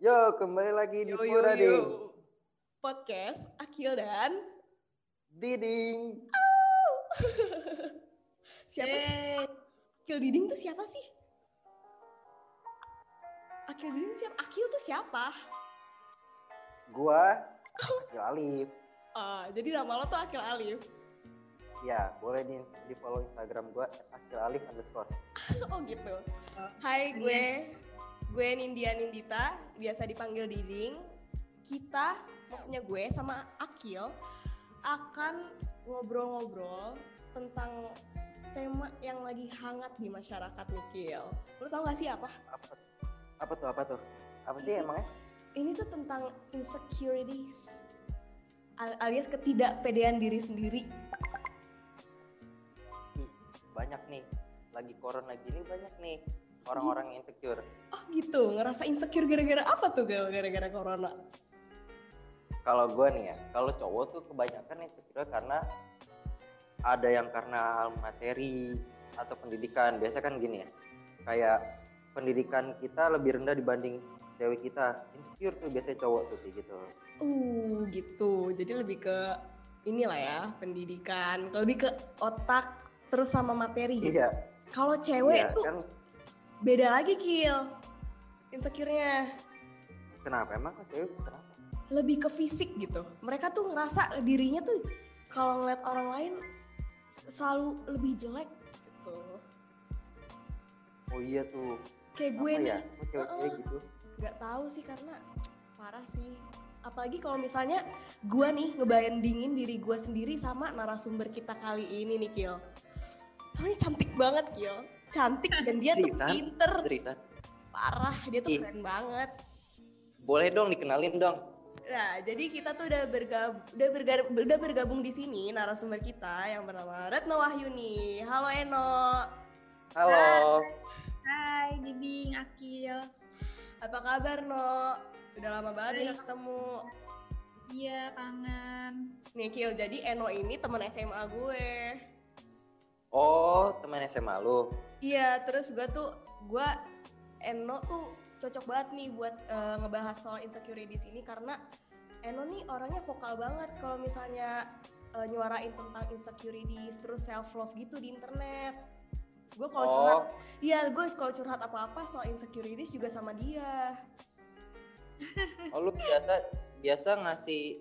Yo, kembali lagi di Yo, yo, Pura yo. Ding. Podcast Akil dan Diding. siapa sih? Akil Diding tuh siapa sih? Akil Diding siapa? Akil tuh siapa? Gua Akil Alif. Ah, jadi nama lo tuh Akil Alif. Ya, boleh di, di follow Instagram gua Akil Alif underscore. Oh gitu. Hai gue, gue Nindya Nindita, biasa dipanggil Diding. Kita, maksudnya gue sama Akil akan ngobrol-ngobrol tentang tema yang lagi hangat di masyarakat nih Kil. Lo tau gak sih apa? Apa, apa tuh? Apa tuh? Apa sih emangnya? Ini tuh tentang insecurities Al- alias ketidakpedean diri sendiri. Ih, banyak nih. Lagi corona gini banyak nih orang-orang yang insecure. Oh gitu, ngerasa insecure gara-gara apa tuh Gal? Gara-gara corona? Kalau gua nih ya, kalau cowok tuh kebanyakan insecure karena ada yang karena materi atau pendidikan. Biasa kan gini ya. Kayak pendidikan kita lebih rendah dibanding cewek kita. Insecure tuh biasanya cowok tuh kayak gitu. Uh gitu, jadi lebih ke inilah ya pendidikan, lebih ke otak terus sama materi. Iya, Kalau cewek iya tuh kan beda lagi Kil, insecure-nya kenapa emang kok cewek kenapa? lebih ke fisik gitu. Mereka tuh ngerasa dirinya tuh kalau ngeliat orang lain selalu lebih jelek gitu. Oh iya tuh. Kayak gue Apa nih, ya? Cewek-cewek Heeh. gitu? nggak tahu sih karena parah sih apalagi kalau misalnya gue nih ngebandingin diri gue sendiri sama narasumber kita kali ini nih Kil soalnya cantik banget Kil cantik dan dia tuh Seriusan? pinter Seriusan? parah dia tuh Ih. keren banget Boleh dong dikenalin dong. nah jadi kita tuh udah bergabung udah, berga- udah bergabung di sini narasumber kita yang bernama Retno Wahyuni halo Eno Halo. Hai Diding, Akil. apa kabar No udah lama banget nggak ketemu Iya, kangen. nih Kil jadi Eno ini teman SMA gue Oh, teman SMA lu. Iya, terus gue tuh, gue Eno tuh cocok banget nih buat eh, ngebahas soal insecurities ini karena Eno nih orangnya vokal banget kalau misalnya eh, nyuarain tentang insecurities terus self love gitu di internet. Gue kalau curhat, Oh, iya gue kalau curhat apa-apa soal insecurities juga sama dia. oh lu biasa biasa ngasih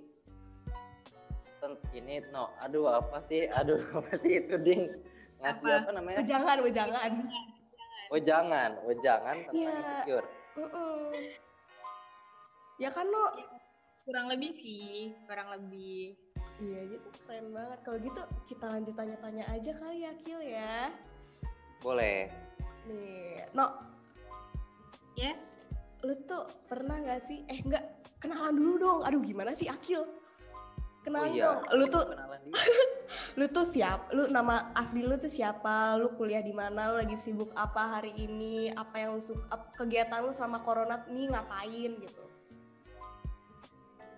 ini no, aduh apa sih? Aduh apa sih itu ding? Ngasih apa, Apa? namanya? Wejangan, wejangan. Oh jangan, oh jangan tentang Iya. insecure. Mm-mm. Ya kan lo? Kurang lebih sih, kurang lebih. Iya gitu keren banget. Kalau gitu kita lanjut tanya-tanya aja kali ya Kil ya. Boleh. Nih, no, Yes. lu tuh pernah gak sih? Eh enggak, kenalan dulu dong. Aduh gimana sih Akil? Kenalan oh iya. dong. Lu tuh, lu tuh siap? Lu nama asli lu tuh siapa? Lu kuliah di mana? Lu lagi sibuk apa hari ini? Apa yang lu suka? Kegiatan lu selama corona nih ngapain gitu?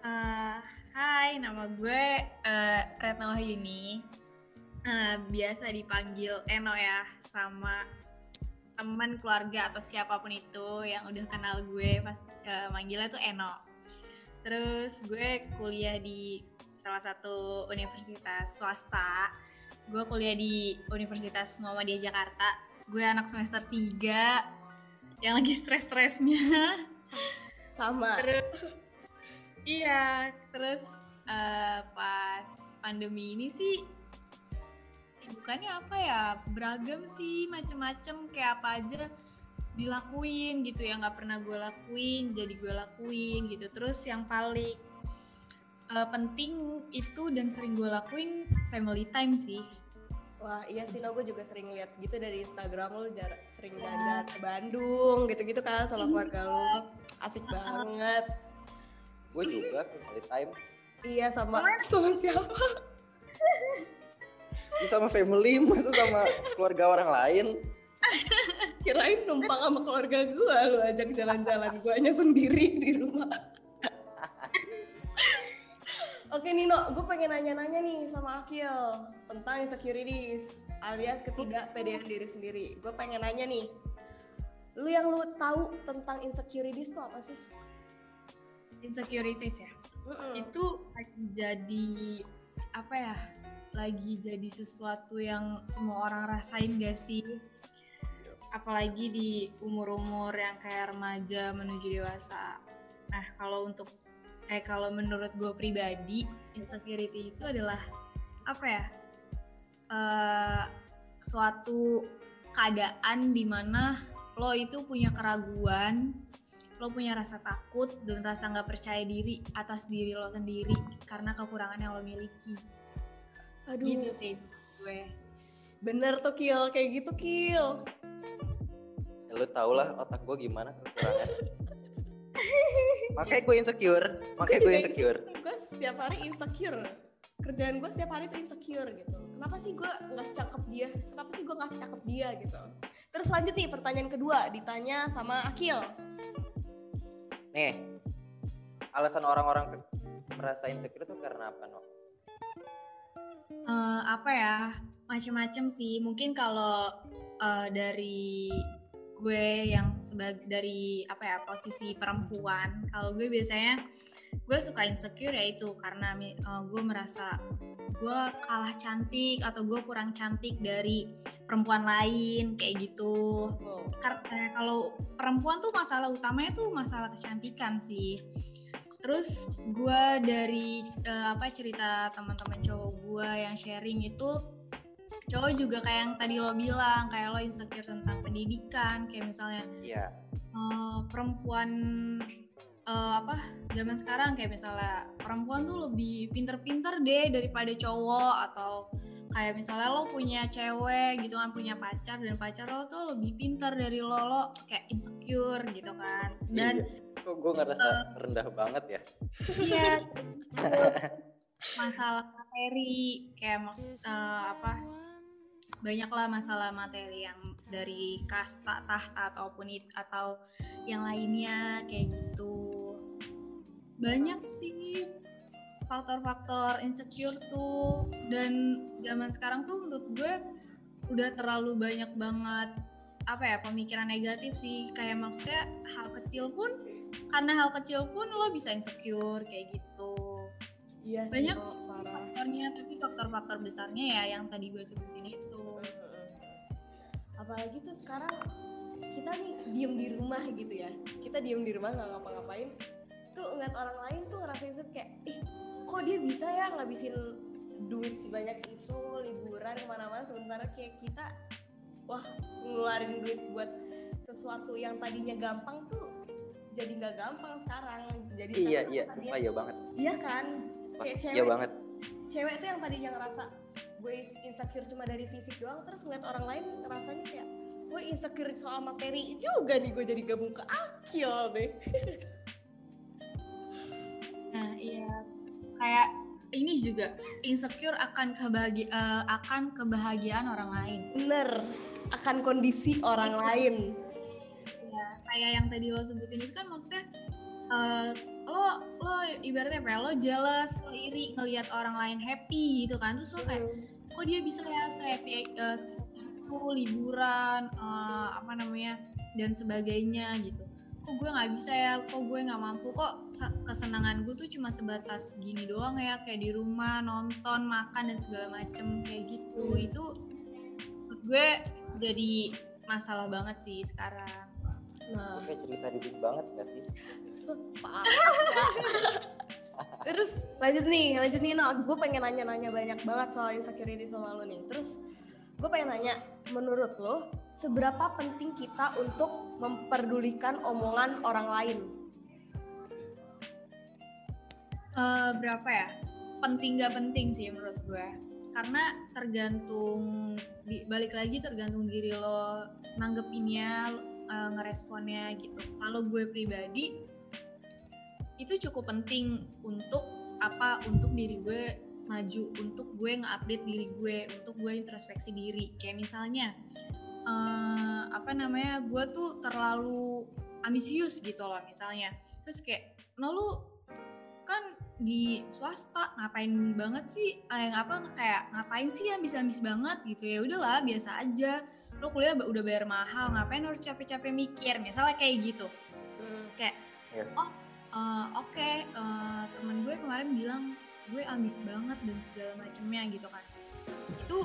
Eh, hai, nama gue eh, Retno Wahyuni. Eh, biasa dipanggil Eno ya, sama teman keluarga atau siapa pun itu yang udah kenal gue pas eh, manggilnya tuh Eno. Terus gue kuliah di salah satu universitas swasta. Gue kuliah di Universitas Muhammadiyah Jakarta. Gue anak semester 3 yang lagi stres-stresnya. Sama. Terus iya, terus eh, pas pandemi ini sih sibukannya apa ya? Beragam sih, macem-macem kayak apa aja dilakuin gitu yang nggak pernah gue lakuin jadi gue lakuin gitu terus yang paling eh, penting itu dan sering gue lakuin family time sih Wah iya sih, no, gue juga sering lihat gitu dari Instagram lu jar- sering jalan ke Bandung gitu-gitu kan sama keluarga lu. Asik banget. Gue juga family time. Iya sama sama siapa? Ini sama family, masa sama keluarga orang lain? Kirain numpang sama keluarga gue lu ajak jalan-jalan gue hanya sendiri di rumah. Oke Nino, gue pengen nanya-nanya nih sama Akil tentang insecurities alias ketidakpedean diri sendiri. Gue pengen nanya nih, lu yang lu tahu tentang insecurities tuh apa sih? insecurities ya Mm-mm. itu lagi jadi apa ya lagi jadi sesuatu yang semua orang rasain gak sih apalagi di umur-umur yang kayak remaja menuju dewasa nah kalau untuk eh kalau menurut gue pribadi insecurity itu adalah apa ya eh suatu keadaan di mana lo itu punya keraguan lo punya rasa takut dan rasa nggak percaya diri atas diri lo sendiri karena kekurangan yang lo miliki. Aduh, gitu sih gue. Bener tuh Kil, kayak gitu Kil. ya, lu tau lah otak gue gimana kekurangan makanya gue insecure makanya gue insecure Gue setiap hari insecure. Kerjaan gue setiap hari tuh insecure gitu. Kenapa sih gue nggak secakep dia? Kenapa sih gue nggak secakep dia gitu? Terus lanjut nih pertanyaan kedua ditanya sama Akil. nih alasan orang-orang merasa insecure itu karena apa no Eh, apa ya macem-macem sih mungkin kalau eh, dari gue yang sebagai dari apa ya posisi perempuan kalau gue biasanya gue suka insecure ya itu karena eh, gue merasa gue kalah cantik atau gue kurang cantik dari perempuan lain kayak gitu Wow. karena kalau perempuan tuh masalah utamanya tuh masalah kecantikan sih. Terus gue dari eh, apa cerita teman-teman cowok gue yang sharing itu cowok juga kayak yang tadi lo bilang kayak lo insecure tentang pendidikan kayak misalnya iya. eh, perempuan eh, apa zaman sekarang kayak misalnya perempuan tuh lebih pinter-pinter deh daripada cowok atau kayak misalnya lo punya cewek gitu kan punya pacar dan pacar lo tuh lebih pinter dari lo lo kayak insecure gitu kan. Dan Iya. kok gue ngerasa rendah banget ya? iya. Masalah materi kayak maksud eh, apa banyaklah masalah materi yang dari kasta tahta ataupun it, atau yang lainnya kayak gitu. Banyak sih faktor-faktor insecure tuh dan zaman sekarang tuh menurut gue udah terlalu banyak banget apa ya pemikiran negatif sih. Kayak maksudnya hal kecil pun karena hal kecil pun lo bisa insecure kayak gitu. Iya sih, banyak sih faktornya tapi faktor-faktor besarnya ya yang tadi gue sebutin itu Apalagi tuh sekarang kita nih diem di rumah gitu ya. Kita diem di rumah nggak ngapa-ngapain. Tuh ngeliat orang lain tuh ngerasain insecure kayak, ih kok dia bisa ya ngabisin duit sebanyak itu liburan ke mana-mana sementara kayak kita wah ngeluarin duit buat sesuatu yang tadinya gampang tuh jadi nggak gampang sekarang jadi iya sekarang iya sumpah iya banget iya kan kayak iya cewek banget cewek tuh yang tadinya ngerasa gue insecure cuma dari fisik doang terus ngeliat orang lain ngerasanya kayak gue insecure soal materi juga nih gue jadi gabung ke akil deh nah iya. Kayak ini juga insecure akan kebahagia eh, akan kebahagiaan orang lain. Bener akan kondisi orang lain. Ya kayak yang tadi lo sebutin itu kan maksudnya eh, lo lo ibaratnya apa ya lo jealous lo iri ngelihat orang lain happy gitu kan. Terus lo kayak oh dia bisa ya se happy eh, se-happy itu liburan eh, apa namanya dan sebagainya gitu. Kok gue nggak bisa ya kok gue nggak mampu kok se- kesenangan gue tuh cuma sebatas gini doang ya kayak di rumah nonton makan dan segala macem kayak gitu. Hmm. itu menurut gue jadi masalah banget sih sekarang. Nah. Kayak cerita didik banget gak sih. Terus lanjut nih lanjut nih Nal gue pengen nanya-nanya banyak banget soal insecurity sama lo nih. Terus gue pengen nanya menurut lo seberapa penting kita untuk memperdulikan omongan orang lain? Eh, berapa ya? Penting gak penting sih menurut gue karena tergantung di, balik lagi tergantung diri lo nanggepinnya eh, ngeresponnya gitu. Kalau gue pribadi itu cukup penting untuk apa untuk diri gue maju untuk gue nge-update diri gue untuk gue introspeksi diri. Kayak misalnya eh, apa namanya gue tuh terlalu ambisius gitu loh misalnya. Terus kayak no lu kan di swasta ngapain banget sih? Ah, yang apa kayak ngapain sih yang bisa ambis banget? Gitu. Ya udahlah biasa aja. Lo kuliah udah bayar mahal ngapain harus capek-capek mikir? Misalnya kayak gitu. Kayak Iya. oh eh, oke eh, temen gue kemarin bilang gue ambis banget dan segala macemnya gitu kan itu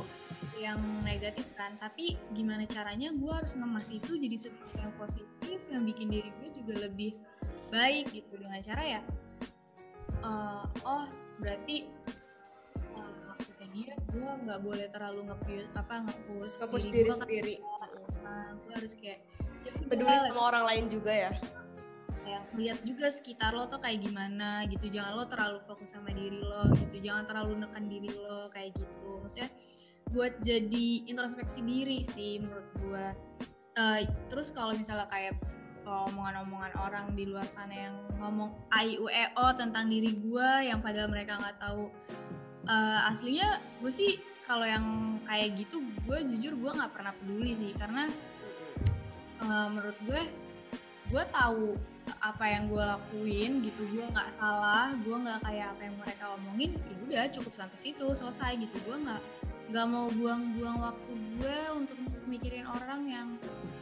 yang negatif kan tapi gimana caranya gue harus ngemas itu jadi sesuatu yang positif yang bikin diri gue juga lebih baik gitu dengan cara ya eh, oh berarti maksudnya dia gue nggak boleh terlalu nge apa nge-push Nge-push diri diri gue sendiri. Nah, gue harus kayak ya Peduli sama orang lain juga ya. Kayak lihat juga sekitar lo tuh kayak gimana gitu. Jangan lo terlalu fokus sama diri lo gitu. Jangan terlalu nekan diri lo kayak gitu. Maksudnya buat jadi introspeksi diri sih menurut gue Eh, terus kalau misalnya kayak omongan-omongan orang di luar sana yang ngomong I U E O tentang diri gue yang padahal mereka nggak tahu Eh, aslinya gue sih kalau yang kayak gitu gue jujur gue nggak pernah peduli sih. Karena eh, menurut gue gue tahu apa yang gue lakuin gitu gue nggak salah gue nggak kayak apa yang mereka omongin ya udah cukup sampai situ selesai gitu. Gue nggak nggak mau buang-buang waktu gue untuk mikirin orang yang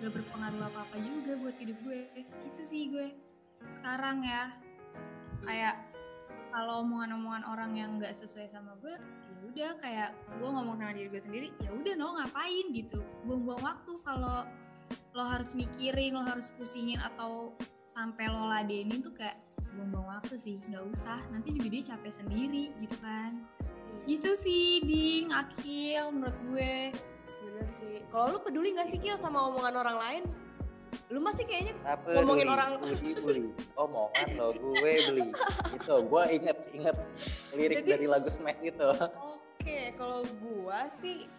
gak berpengaruh apa apa juga buat hidup gue gitu sih gue sekarang ya kayak kalau omongan-omongan orang yang nggak sesuai sama gue ya udah kayak gue ngomong sama diri gue sendiri ya udah no ngapain gitu? Buang-buang waktu kalau lo harus mikirin lo harus pusingin atau sampai lo ladenin tuh kayak buang-buang waktu sih nggak usah nanti juga dia capek sendiri gitu kan gitu sih ding akil menurut gue Bener sih. Kalau lu peduli gak sih Kil sama omongan orang lain? Lu masih kayaknya Apa Ngomongin beli, orang- beli, beli. Omongan lo gue beli. Itu gue inget inget lirik Jadi- dari lagu Smash itu. Oke, kalau gua sih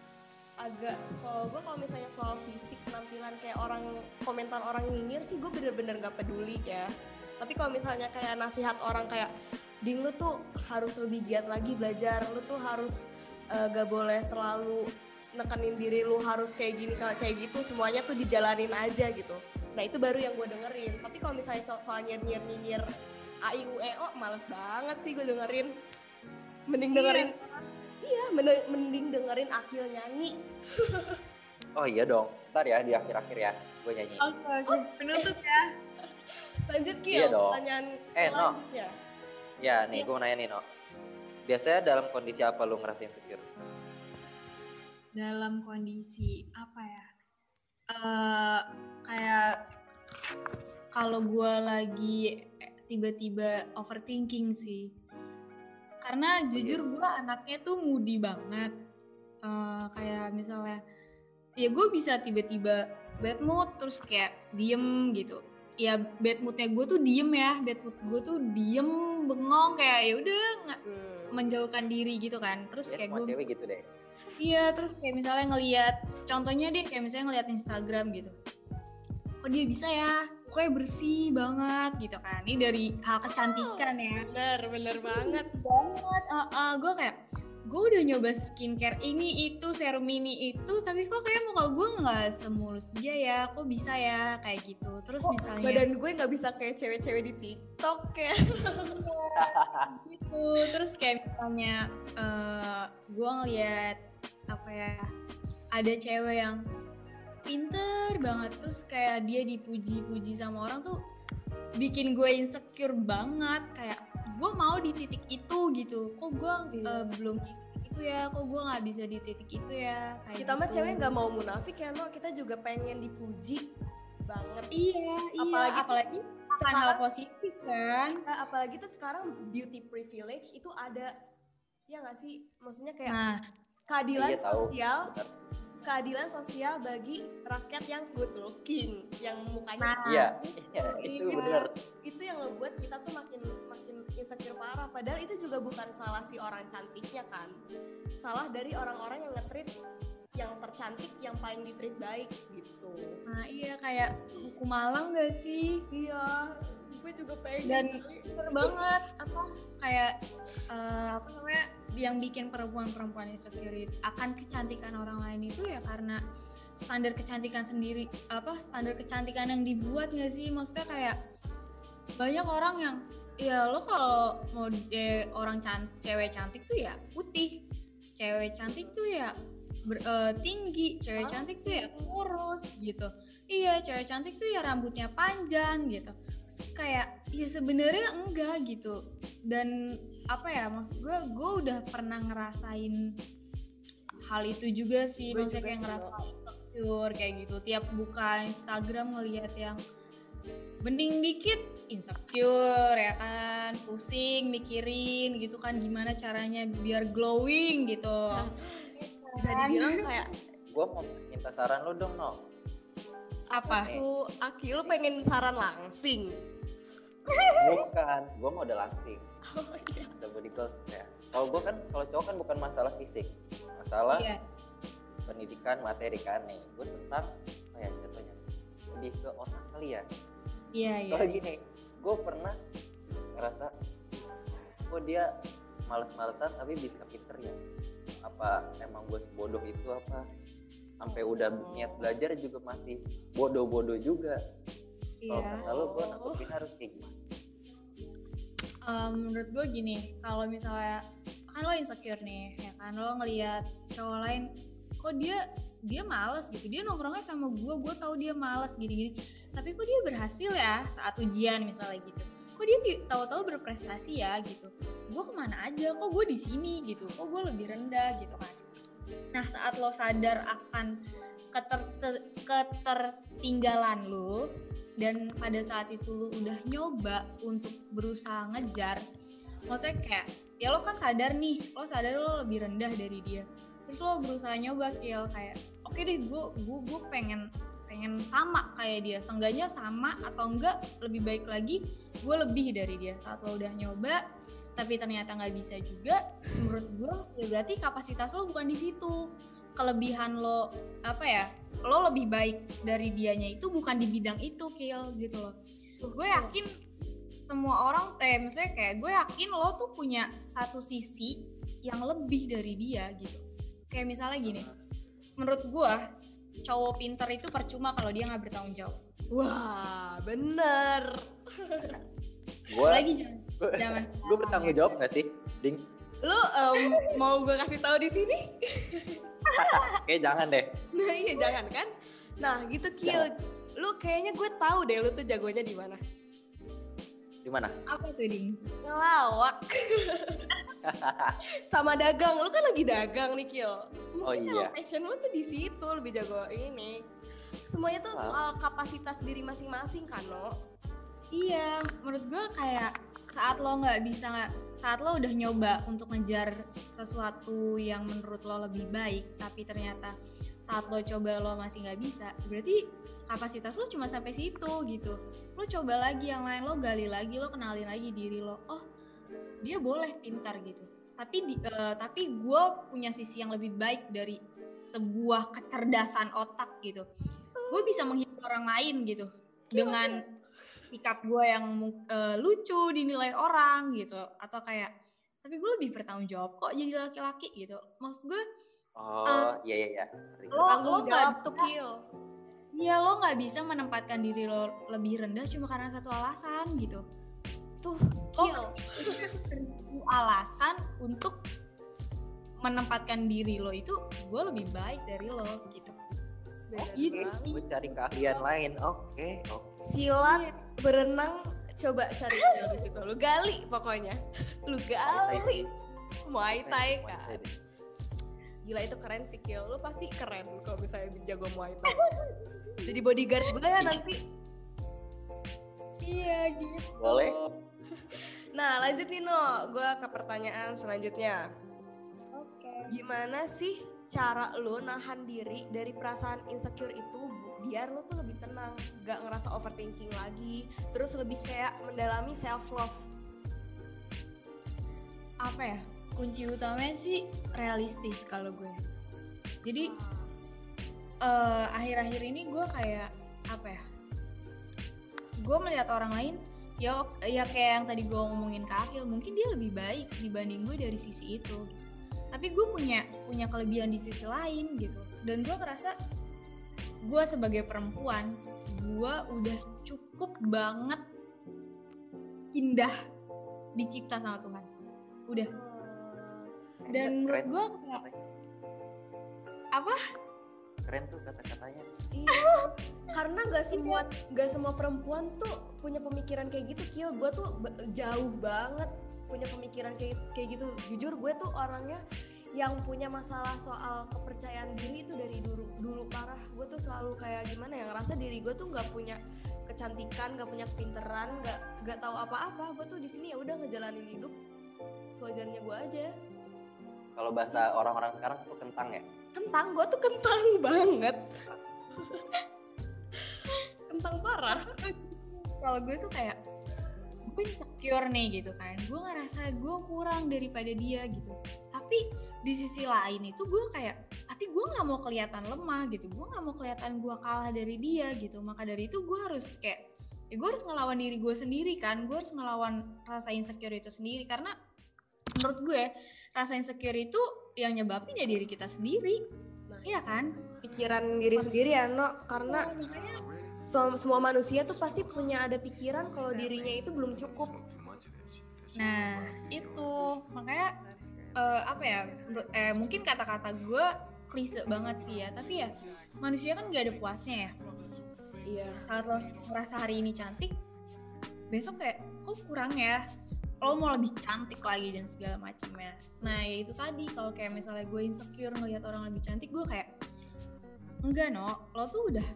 agak kalau gua kalau misalnya soal fisik penampilan kayak orang komentar orang nyinyir sih gue bener-bener gak peduli ya. Tapi kalau misalnya kayak nasihat orang kayak ding lu tuh harus lebih giat lagi belajar, lu tuh harus eh, gak boleh terlalu nekenin diri lu harus kayak gini kayak gitu semuanya tuh dijalanin aja gitu. Nah itu baru yang gue dengerin. Tapi kalau misalnya so- soal nyinyir nyinyir A I U E O males banget sih gue dengerin. Mending dengerin Iya, mende- mending dengerin Akil nyanyi. Oh iya dong. Ntar ya di akhir-akhir ya gue nyanyi. oke oke penutup ya Lanjut Kil, Iya dong. pertanyaan Eh, No. selanjutnya. Ya nih gue mau nanya nih no. Biasanya dalam kondisi apa lu ngerasa insecure? dalam kondisi apa ya Eh kayak kalau gue lagi tiba-tiba overthinking sih karena jujur gue anaknya tuh moody banget Eh, kayak misalnya ya gue bisa tiba-tiba bad mood terus kayak diem gitu ya bad moodnya gue tuh diem ya bad mood gue tuh diem bengong kayak ya udah Hmm. menjauhkan diri gitu kan terus Ya kayak gue cewek gitu deh. Iya, terus kayak misalnya ngelihat contohnya deh kayak misalnya ngelihat Instagram gitu. Oh dia bisa ya, pokoknya bersih banget gitu kan. Ini dari hal kecantikan ya. Bener, bener banget. Banget. gue kayak gue udah nyoba skincare ini itu serum ini itu tapi kok kayak muka gue nggak semulus dia ya kok bisa ya kayak gitu terus Kok misalnya badan gue nggak bisa kayak cewek-cewek di TikTok ya. gitu terus kayak misalnya eh gue ngeliat apa ya ada cewek yang pinter banget terus kayak dia dipuji-puji sama orang tuh bikin gue insecure banget kayak gue mau di titik itu gitu kok gue Iya. eh, belum di titik itu ya kok gue nggak bisa di titik itu ya kayak Kita mah gitu. cewek nggak mau munafik ya, no. Kita juga pengen dipuji banget. iya iya Apalagi- apalagi akan hal Sekarang, positif kan eh, apalagi tuh sekarang beauty privilege itu ada. Ya nggak sih? Maksudnya kayak nah keadilan Iya, tahu. sosial Benar. Keadilan sosial bagi rakyat yang good looking, yang mukanya Nah, Iya, iya Gitu. itu bener. itu yang ngebuat kita tuh makin makin insecure parah. Padahal itu juga bukan salah si orang cantiknya kan, salah dari orang-orang yang ngetrit yang tercantik yang paling ditreat baik gitu. nah iya kayak buku malang gak sih Iya, gue juga pengen. Dan- bener banget apa kayak eh, apa namanya yang bikin perempuan-perempuan insecure akan kecantikan orang lain itu ya karena standar kecantikan sendiri apa standar kecantikan yang dibuat nggak sih? Maksudnya kayak banyak orang yang ya lo kalau mau de- orang can cewek cantik tuh ya putih cewek cantik tuh ya ber- eh, tinggi cewek cantik tuh ya kurus gitu. Iya cewek cantik tuh ya rambutnya panjang gitu. Kayak ya sebenarnya enggak gitu. Dan apa ya maksud gue gue udah pernah ngerasain hal itu juga sih Gue maksudnya juga kayak ngerasa insecure kayak gitu. Tiap buka Instagram ngelihat yang bening dikit insecure ya kan? Pusing mikirin gitu kan gimana caranya biar glowing gitu. Bisa dibilang kayak gue mau minta saran lu dong no apa? Aku Aki lu pengen saran langsing? Bukan gue mau udah langsing oh iya. Ada body goals ya. Kalau gue kan kalau cowok kan bukan masalah fisik. Masalah iya. pendidikan materi kan nih. Gue tentang apa ya contohnya lebih ke otak kali ya. Iya iya. Kalau gini gue pernah ngerasa kok dia males-malesan tapi bisa pinter ya. Apa emang gue sebodoh itu apa? Sampai udah niat belajar juga masih bodoh-bodoh juga. Kalau iya. kata lo gue nanggepin harus kayak gimana Em, menurut gue gini kalau misalnya kan lo insecure nih ya kan? Lo ngelihat cowok lain kok dia dia males gitu? Dia nongkrongnya sama gue gue tahu dia males gini-gini. Tapi kok dia berhasil ya saat ujian misalnya gitu? Kok dia tahu-tahu berprestasi ya gitu? Gue ke mana aja? Kok gue di sini gitu? Kok gue lebih rendah gitu kan? Nah saat lo sadar akan keter- te- ketertinggalan lo dan pada saat itu lu udah nyoba untuk berusaha ngejar maksudnya kayak ya lo kan sadar nih lo sadar lo lebih rendah dari dia. Terus lo berusaha nyoba kill kayak oke deh gue gue gue pengen pengen sama kayak dia. Seenggaknya sama atau enggak lebih baik lagi gue lebih dari dia. Saat lo udah nyoba tapi ternyata nggak bisa juga menurut gue ya berarti kapasitas lo bukan di situ kelebihan lo apa ya lo lebih baik dari dianya itu bukan di bidang itu kill gitu loh. Gue yakin semua orang eh maksudnya kayak gue yakin lo tuh punya satu sisi yang lebih dari dia gitu. Kayak misalnya gini menurut gue cowok pinter itu percuma kalau dia nggak bertanggung jawab. Wah bener. Gue lagi jangan gue bertanggung jawab gak sih ding lu em, mau gue kasih tahu di sini? Kayak jangan deh. Nah iya jangan kan? Nah gitu kill lu kayaknya gue tahu deh lu tuh jagonya di mana. Di mana? Apa tuh ding? Ngelawak. Sama dagang. Lu kan lagi dagang nih kill Oh mungkin iya. emang passion lu tuh di situ lebih jago ini. Semuanya tuh soal kapasitas diri masing-masing kan no Iya, menurut gue kayak saat lo nggak bisa saat lo udah nyoba untuk ngejar sesuatu yang menurut lo lebih baik, tapi ternyata saat lo coba lo masih nggak bisa, berarti kapasitas lo cuma sampai situ gitu. Lo coba lagi yang lain, lo gali lagi, lo kenalin lagi diri lo. Oh, dia boleh pintar gitu. Tapi di, eh, tapi gue punya sisi yang lebih baik dari sebuah kecerdasan otak gitu. Gue bisa menghibur orang lain gitu dengan sikap gue yang eh, lucu dinilai orang gitu. Atau kayak tapi gue lebih bertanggung jawab kok jadi laki-laki gitu. Maksud gue oh iya iya iya. Ngerti. Lo- tanggung nggak tuh kill ya lo nggak bisa menempatkan diri lo lebih rendah cuma karena satu alasan gitu. Tuh lo kill seribu alasan untuk menempatkan diri lo itu gue lebih baik dari lo gitu Bener gitu. banget. sih. gue cari keahlian lain. Oke oke. Silat berenang coba cari di situ. Lu gali pokoknya. Lu gali. muay thai kan gila itu keren sih kill lu pasti keren kalau misalnya jago muay thai. Jadi bodyguard gue ya nanti. Iya gitu. Boleh. Nah lanjut nih no gue ke pertanyaan selanjutnya. Oke. Gimana sih cara lu nahan diri dari perasaan insecure itu biar lu tuh lebih tenang gak ngerasa overthinking lagi terus lebih kayak mendalami self love apa ya? Kunci utamanya sih realistis kalau gue. Jadi eh, akhir-akhir ini gue kayak apa ya? Gue melihat orang lain ya ya kayak yang tadi gue ngomongin ke Akil mungkin dia lebih baik dibanding gue dari sisi itu. gitu. Tapi gue punya punya kelebihan di sisi lain gitu. Dan gue ngerasa gue sebagai perempuan gue udah cukup banget indah dicipta sama Tuhan. Udah. Dan menurut Keren. gue kayak apa? Keren tuh kata-katanya. Iya. karena nggak semua nggak semua perempuan tuh punya pemikiran kayak gitu kill gue tuh jauh banget punya pemikiran kayak kayak gitu. Jujur gue tuh orangnya yang punya masalah soal kepercayaan diri itu dari dulu dulu parah. Gue tuh selalu kayak gimana ya ngerasa diri gue tuh nggak punya kecantikan nggak punya pinteran nggak nggak tahu apa-apa. Gue tuh di sini ya udah ngejalanin hidup sewajarnya gue aja. Kalau bahasa orang-orang sekarang tuh kentang ya. kentang gue tuh kentang banget. Kentang parah. Kalau gue tuh kayak gue insecure nih gitu kan. Gue ngerasa gue kurang daripada dia gitu. Tapi di sisi lain itu gue kayak tapi gue nggak mau kelihatan lemah gitu. Gue nggak mau kelihatan gue kalah dari dia gitu. Maka dari itu gue harus kayak ya gue harus ngelawan diri gue sendiri kan. Gue harus ngelawan rasa insecure itu sendiri. Karena menurut gue rasa insecure itu yang nyebabin ya diri kita sendiri. Nah. iya kan? pikiran diri sendiri ya no karena Oh, makanya so- semua manusia tuh pasti punya ada pikiran kalau dirinya itu belum cukup Nah, itu makanya eh, apa ya? Eh, mungkin kata-kata gue klise banget sih ya, tapi ya manusia kan gak ada puasnya ya. iya Saat lo merasa hari ini cantik, besok kayak kok kurang ya. Lo mau lebih cantik lagi dan segala macamnya. Nah, ya itu tadi kalau kayak misalnya gue insecure ngelihat orang lebih cantik, gue kayak enggak no, lo tuh udah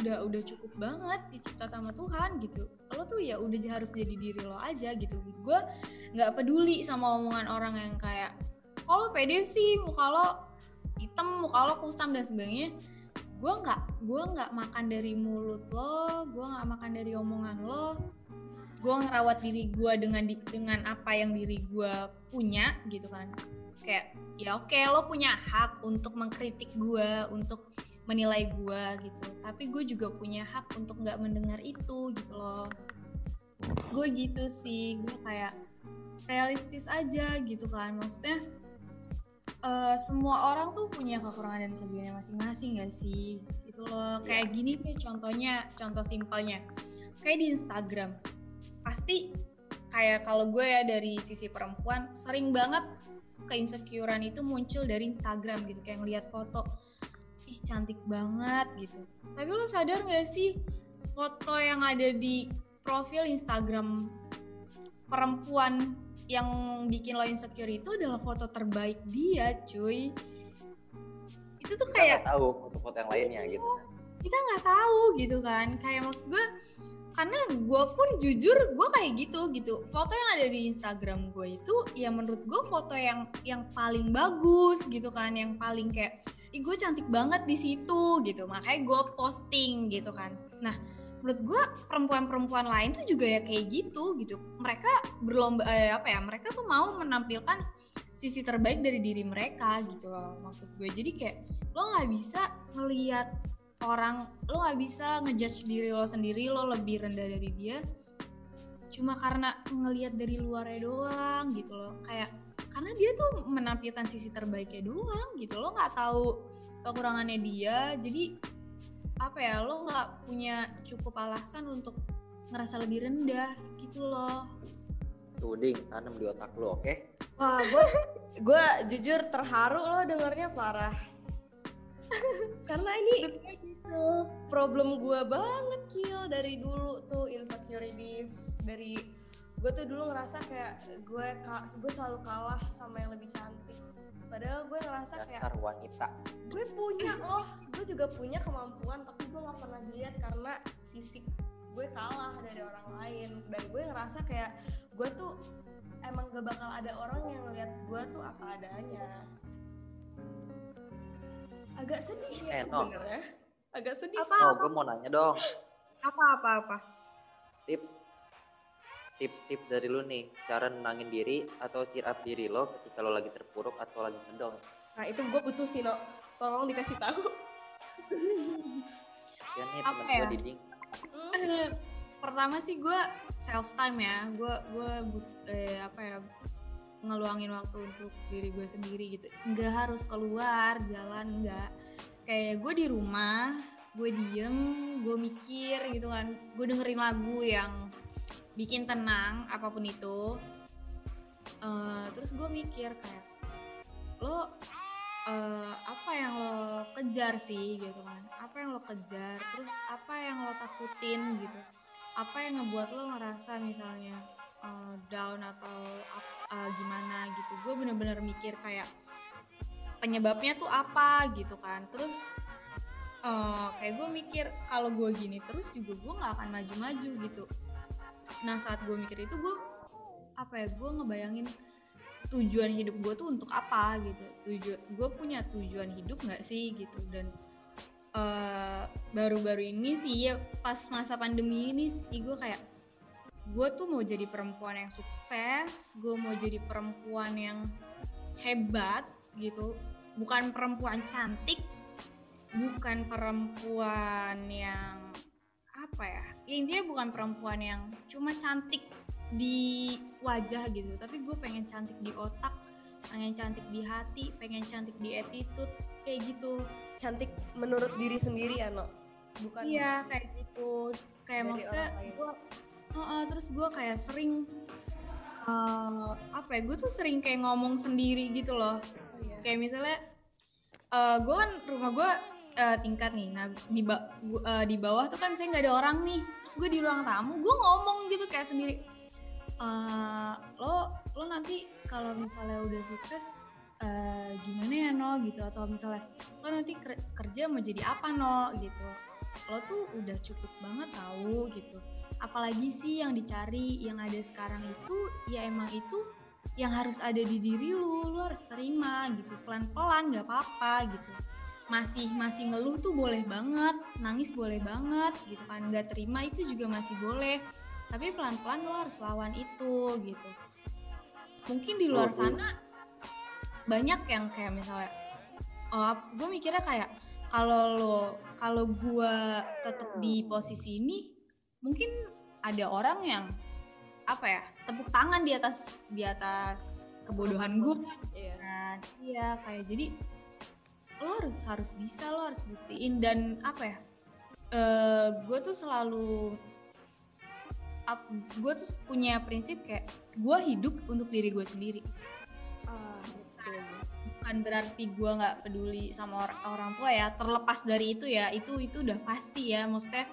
udah udah cukup banget dicipta sama Tuhan gitu. Lo tuh ya udah harus jadi diri lo aja gitu. Gue nggak peduli sama omongan orang yang kayak kalau pede sih muka lo hitam muka lo kusam dan sebagainya. Gue nggak gue nggak makan dari mulut lo gue nggak makan dari omongan lo. Gue ngerawat diri gue dengan di- dengan apa yang diri gue punya gitu kan. Kayak ya oke lo punya hak untuk mengkritik gue untuk menilai gue gitu. Tapi gue juga punya hak untuk nggak mendengar itu gitu loh. Gue gitu sih gue kayak realistis aja gitu kan. Maksudnya eh, semua orang tuh punya kekurangan dan kelebihannya masing-masing gak sih? Gitu loh. Kayak gini nih contohnya contoh simpelnya. Kayak di Instagram pasti kayak kalau gue ya dari sisi perempuan sering banget keinsecurean itu muncul dari Instagram gitu. Kayak ngeliat foto ih cantik banget gitu. Tapi lo sadar gak sih foto yang ada di profil Instagram perempuan yang bikin lo insecure itu adalah foto terbaik dia cuy. Itu tuh Kita kayak tahu foto-foto yang lainnya gitu. kita nggak tahu gitu kan. Kayak maksud gue karena gue pun jujur gue kayak gitu gitu. Foto yang ada di Instagram gue itu ya menurut gue foto yang yang paling bagus gitu kan yang paling kayak ih gue cantik banget di situ gitu. Makanya gue posting gitu kan. Nah menurut gue perempuan-perempuan lain tuh juga ya kayak gitu gitu. Mereka berlomba eh, apa ya mereka tuh mau menampilkan sisi terbaik dari diri mereka gitu loh maksud gue jadi kayak lo nggak bisa ngelihat orang lo nggak bisa ngejudge diri lo sendiri lo lebih rendah dari dia. Cuma karena ngelihat dari luarnya doang gitu loh. Kayak karena dia tuh menampilkan sisi terbaiknya doang gitu. Lo nggak tahu kekurangannya dia. Jadi apa ya lo nggak punya cukup alasan untuk ngerasa lebih rendah gitu loh. Tuh ding, tanam di otak lo, oke? wah gue gue jujur terharu loh dengernya parah karena ini problem gue banget kill dari dulu tuh insecurities dari gue tuh dulu ngerasa kayak gue ka- gue selalu kalah sama yang lebih cantik. Padahal gue ngerasa kayak Dasar wanita. gue punya loh gue juga punya kemampuan tapi gue nggak pernah dilihat karena fisik gue kalah dari orang lain. Dan gue ngerasa kayak gue tuh emang gak bakal ada orang yang ngeliat gue tuh apa adanya agak sedih sih Eh, no. sebenarnya agak sedih Apa? Oh, gue mau nanya dong. apa apa apa Tips tips-tips dari lu nih, cara nenangin diri atau cheer up diri lo ketika lo lagi terpuruk atau lagi ngedong. nah itu gue butuh sih no tolong dikasih tahu Kasian nih Apa temen ya? gue Diding. Eh, pertama sih gue self time ya gue gue eh, apa ya ngeluangin waktu untuk diri gue sendiri gitu. Nggak harus keluar jalan nggak. Kayak gue di rumah gue diem gue mikir gitu kan. Gue dengerin lagu yang bikin tenang apa pun itu. Eh, terus gue mikir kayak lo uh, apa yang lo kejar sih? gitu kan. Apa yang lo kejar? Terus apa yang lo takutin? gitu. Apa yang ngebuat lo ngerasa misalnya uh, down atau uh, gimana gitu. Gue bener-bener mikir kayak penyebabnya tuh apa gitu kan. Terus uh, kayak gue mikir kalau gue gini terus juga gue nggak akan maju-maju gitu. Nah saat gue mikir itu gue apa ya gue ngebayangin tujuan hidup gue tuh untuk apa gitu. Tujuan gue punya tujuan hidup nggak sih gitu. Dan baru baru-baru ini sih ya pas masa pandemi ini sih gue kayak gue tuh mau jadi perempuan yang sukses gue mau jadi perempuan yang hebat gitu. Bukan perempuan cantik bukan perempuan yang apa ya, ya intinya bukan perempuan yang cuma cantik di wajah gitu tapi gue pengen cantik di otak pengen cantik di hati pengen cantik di attitude kayak gitu. Cantik menurut diri sendiri ya no bukan iya kayak gitu. Kayak maksudnya gue uh, terus gue kayak sering uh, apa ya gue tuh sering kayak ngomong sendiri gitu loh. Oh, iya. kayak misalnya uh, gue kan rumah gue uh, tingkat nih. Nah di ba uh, di bawah tuh kan misalnya nggak ada orang nih. Terus gue di ruang tamu gue ngomong gitu kayak sendiri. Uh, lo lo nanti kalau misalnya udah sukses uh, gimana ya no gitu? Atau misalnya lo nanti kerja mau jadi apa no gitu? Lo tuh udah cukup banget tahu gitu apalagi sih yang dicari yang ada sekarang itu ya emang itu yang harus ada di diri lu lu harus terima gitu. Pelan pelan nggak apa apa gitu. Masih masih ngeluh tuh boleh banget nangis boleh banget gitu kan. Nggak terima itu juga masih boleh. Tapi pelan-pelan lo harus lawan itu gitu. Mungkin di luar oh, iya. sana banyak yang kayak misalnya oh gue mikirnya kayak kalau lo kalau gue tetap di posisi ini mungkin ada orang yang apa ya tepuk tangan di atas di atas kebodohan gue iya. nah iya kayak jadi lo harus harus bisa lo harus buktiin. Dan apa ya uh, gue tuh selalu gue tuh punya prinsip kayak gue hidup untuk diri gue sendiri. Uh, bukan berarti gue nggak peduli sama or orang tua ya terlepas dari itu ya itu itu udah pasti ya. Maksudnya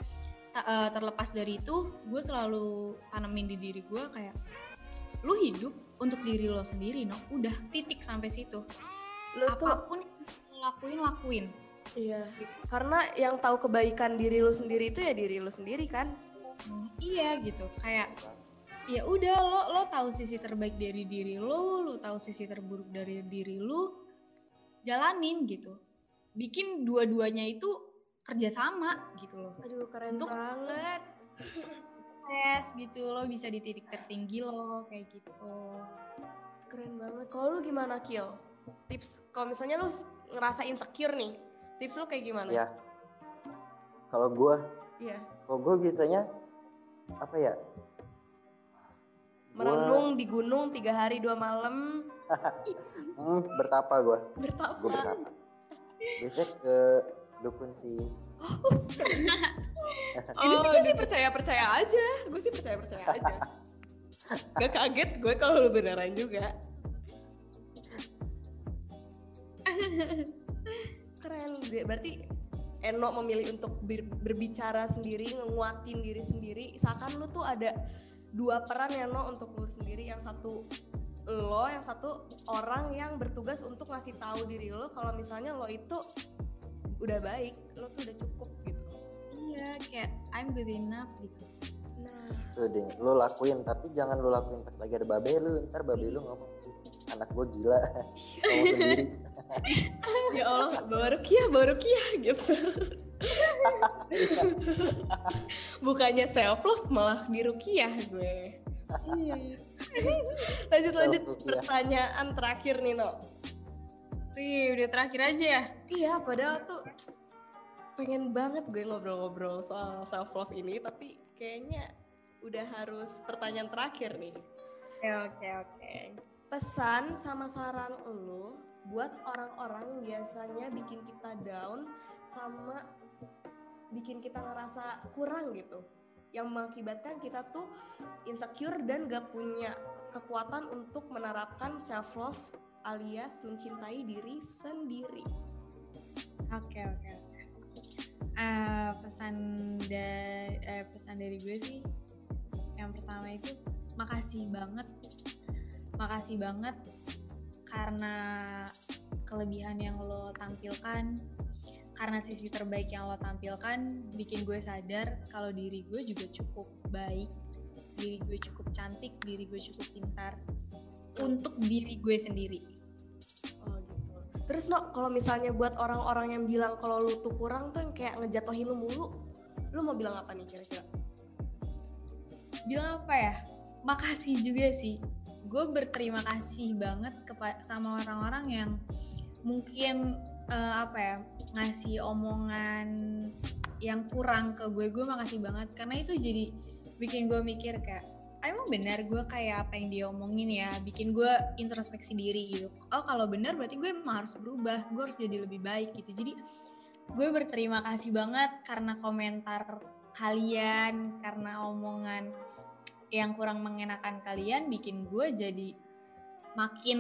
uh, terlepas dari itu gue selalu tanemin di diri gue kayak lu hidup untuk diri lo sendiri no udah titik sampai situ. Lu apa pun tuh... lakuin lakuin. Iya. Gitu. karena yang tahu kebaikan diri lo sendiri itu ya diri lo sendiri kan? Iya gitu. Kayak ya udah lo lo tahu sisi terbaik dari diri lo lo tahu sisi terburuk dari diri lo jalanin gitu. Bikin dua-duanya itu kerjasama gitu loh. Aduh keren Untuk banget. Sukses gitu lo bisa di titik tertinggi lo kayak gitu. Keren banget. Kalau lu gimana Kill tips kalau misalnya lu ngerasa insecure nih tips lu kayak gimana? Ya kalau gue iya. kalau gue biasanya apa ya? Merenung gua... di gunung tiga hari dua malam. Hmm, bertapa gue bertapa. Gue bertapa. Biasanya ke dukun sih. Oh, ini gue sih percaya percaya aja. Gue sih percaya percaya aja. Gak kaget gue kalau lu beneran juga. Keren. Berarti Eno memilih untuk ber, berbicara sendiri, nguatin diri sendiri. Seakan lu tuh ada dua peran ya No untuk lu sendiri. Yang satu lo, yang satu orang yang bertugas untuk ngasih tahu diri lo. Kalau misalnya lo itu udah baik, lo tuh udah cukup gitu. Iya, kayak I'm good enough gitu. Nah, tuh deh, lo lakuin tapi jangan lo lakuin pas lagi ada babe lu, ntar babe lu ngomong anak gue gila. Ngomong sendiri. Ya Allah baru kia baru kia gitu. Bukannya self love malah dirukiah gue. Iya lanjut lanjut. Pertanyaan terakhir nih no Wih, udah terakhir aja ya? Iya, padahal tuh pengen banget gue ngobrol-ngobrol soal self love ini, tapi kayaknya udah harus pertanyaan terakhir nih. Oke, oke, oke. Pesan sama saran lo buat orang-orang biasanya bikin kita down sama bikin kita ngerasa kurang gitu yang mengakibatkan kita tuh insecure dan gak punya kekuatan untuk menerapkan self love alias mencintai diri sendiri. Oke oke oke. Eh, pesan dari eh, pesan dari gue sih yang pertama itu makasih banget, makasih banget karena kelebihan yang lo tampilkan, karena sisi terbaik yang lo tampilkan bikin gue sadar kalau diri gue juga cukup baik, diri gue cukup cantik, diri gue cukup pintar untuk diri gue sendiri. Oh gitu. Terus no, kalau misalnya buat orang-orang yang bilang kalau lu tuh kurang tuh yang kayak ngejatuhin lu mulu, lu mau bilang apa nih kira-kira? bilang apa ya makasih juga sih gue berterima kasih banget sama orang-orang yang mungkin eh, apa ya ngasih omongan yang kurang ke gue gue makasih banget karena itu jadi bikin gue mikir kayak "Ah, emang benar gue kayak apa yang dia omongin ya bikin gue introspeksi diri gitu. Oh kalau benar berarti gue emang harus berubah gue harus jadi lebih baik gitu. Jadi gue berterima kasih banget karena komentar kalian karena omongan yang kurang mengenakan kalian bikin gue jadi makin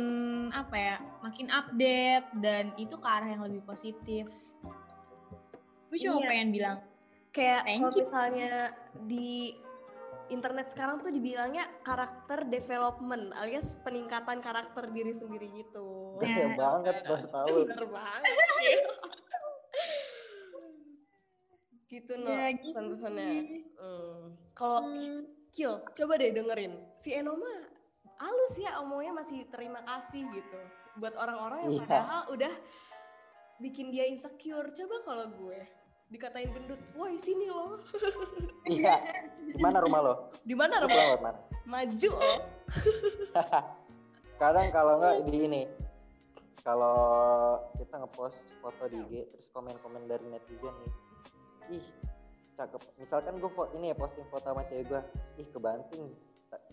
apa ya makin update dan itu ke arah yang lebih positif. Gue cuma Iya. pengen bilang Kayak kalau misalnya di internet sekarang tuh dibilangnya karakter development alias peningkatan karakter diri sendiri gitu. Ya. Iya banget bahasa lu. Bener banget. gitu no Ya, gitu pesan-pesannya. Hmm. Kalau Hmm, Kill, coba deh dengerin. Si Eno mah halus ya omongnya masih terima kasih gitu. Buat orang-orang yang Iya. padahal udah bikin dia insecure. Coba kalau gue dikatain gendut, woi sini loh. Iya. Di mana rumah lo? Di mana rumah? mana? Maju loh. Kadang kalau nggak di ini, kalau kita ngepost foto di IG, terus komen-komen dari netizen nih, ih cakep. Misalkan gue ini ya posting foto sama cewek gue, ih kebanting,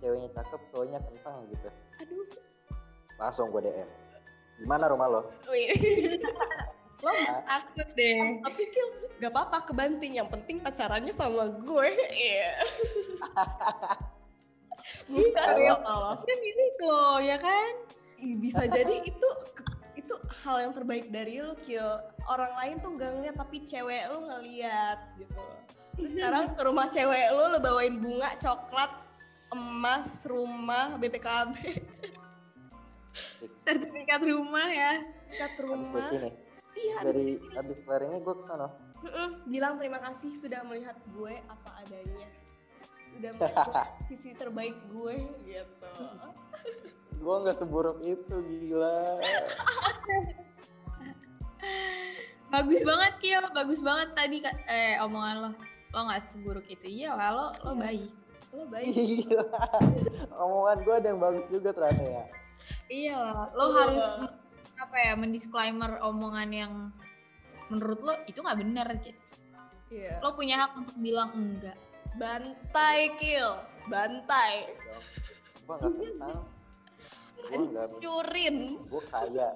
ceweknya cakep, cowoknya kentang gitu. Aduh. Langsung gue DM. Di mana rumah lo? Lo takut deh. Tapi Kill gak apa-apa kebanting. Yang penting pacarannya sama gue. Iya. Bukan Kalau- ya kalau kan ini loh ya kan? Bisa jadi itu itu hal yang terbaik dari lu Kill orang lain tuh gak ngeliat tapi cewek lu ngeliat gitu. Terus sekarang ke rumah cewek lu lu bawain bunga coklat emas rumah BPKB sertifikat rumah ya. Habis rumah. Iya Dari habis kelar ini gue ke sana. Mm-mm, bilang terima kasih sudah melihat gue apa adanya sudah melihat sisi terbaik gue gitu Gue nggak seburuk itu gila. bagus banget Kiel bagus banget tadi eh omongan lo lo nggak seburuk itu iya lah lo lo Iya. baik lo baik Gila. Omongan gue ada yang bagus juga ternyata ya. iya lo harus apa ya mendisklaimer omongan yang menurut lo itu nggak benar gitu. Iya. Lo punya hak untuk bilang enggak. Bantai kill bantai. Gue nggak kenal. Gue nggak curin gue kaya.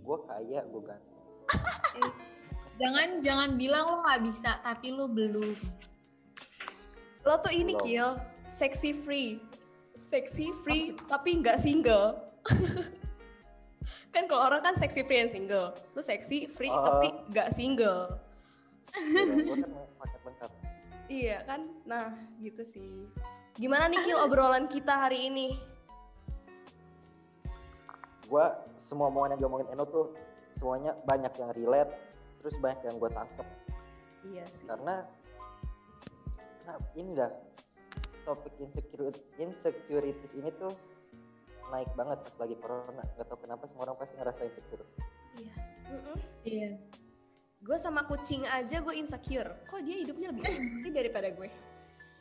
Gue kaya gue ganteng. Jangan jangan bilang lo nggak bisa tapi lo belum. Lo tuh ini Belum. kill sexy free. Sexy free tapi nggak single kan kalau orang kan sexy free and single. Lu sexy free Oh. tapi nggak single. Lengkap iya kan? Nah gitu sih. Gimana nih kill obrolan kita hari ini? Gue semua omongan yang diomongin Eno tuh semuanya banyak yang relate terus banyak yang gue tangkep. Iya sih. Karena nah ini dah topik insecurity insecurities ini tuh naik banget pas lagi corona. Nggak tahu kenapa semua orang pasti ngerasa insecure iya. Iya. Gue sama kucing aja gue insecure. Kok dia hidupnya lebih enak sih daripada gue?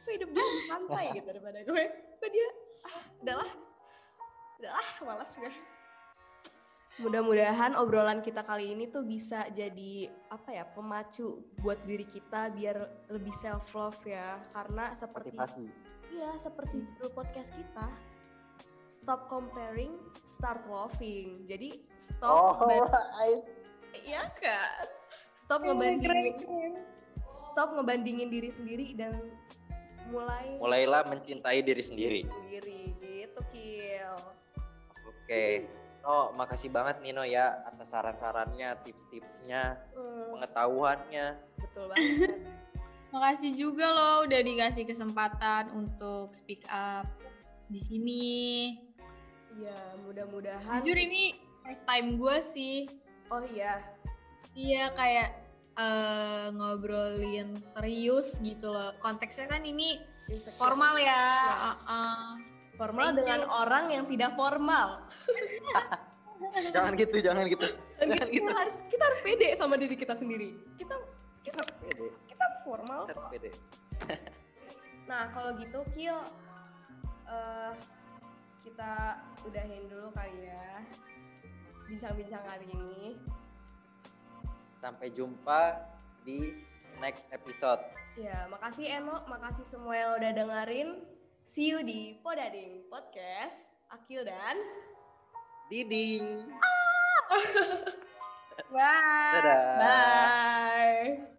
Kok hidup dia lebih santai gitu daripada gue? Kok dia ah udahlah. Udahlah malas gue. Mudah-mudahan obrolan kita kali ini tuh bisa jadi apa ya pemacu buat diri kita biar lebih self love ya. Karena seperti motivasi. Iya seperti judul podcast kita stop comparing start loving. Jadi stop oh I- iya kan stop ngebandingin stop ngebandingin diri sendiri dan mulai mulailah mencintai diri sendiri. Sendiri gitu kill oke. Oh, makasih banget Nino ya atas saran-sarannya, tips-tipsnya, Hmm, pengetahuannya. betul banget. Makasih juga loh udah dikasih kesempatan untuk speak up di sini. Ya, mudah-mudahan. Jujur ini first time gue sih. Oh iya, Iya kayak eh, ngobrolin serius gitu loh. Konteksnya kan ini insecure. formal ya. Ya. uh-uh. Formal Thank dengan you. orang yang tidak formal. Jangan gitu, jangan gitu. Jangan kita, gitu. harus kita harus pede sama diri kita sendiri. Kita kita Harus pede, kita formal harus kok. pede. Nah, kalau gitu Kil eh kita udahin dulu kali ya bincang-bincang kali ini. Sampai jumpa di next episode. Ya, makasih Eno, makasih semua yang udah dengerin. See you di Podading Podcast. Akil dan Diding. Bye. Dadah. bye.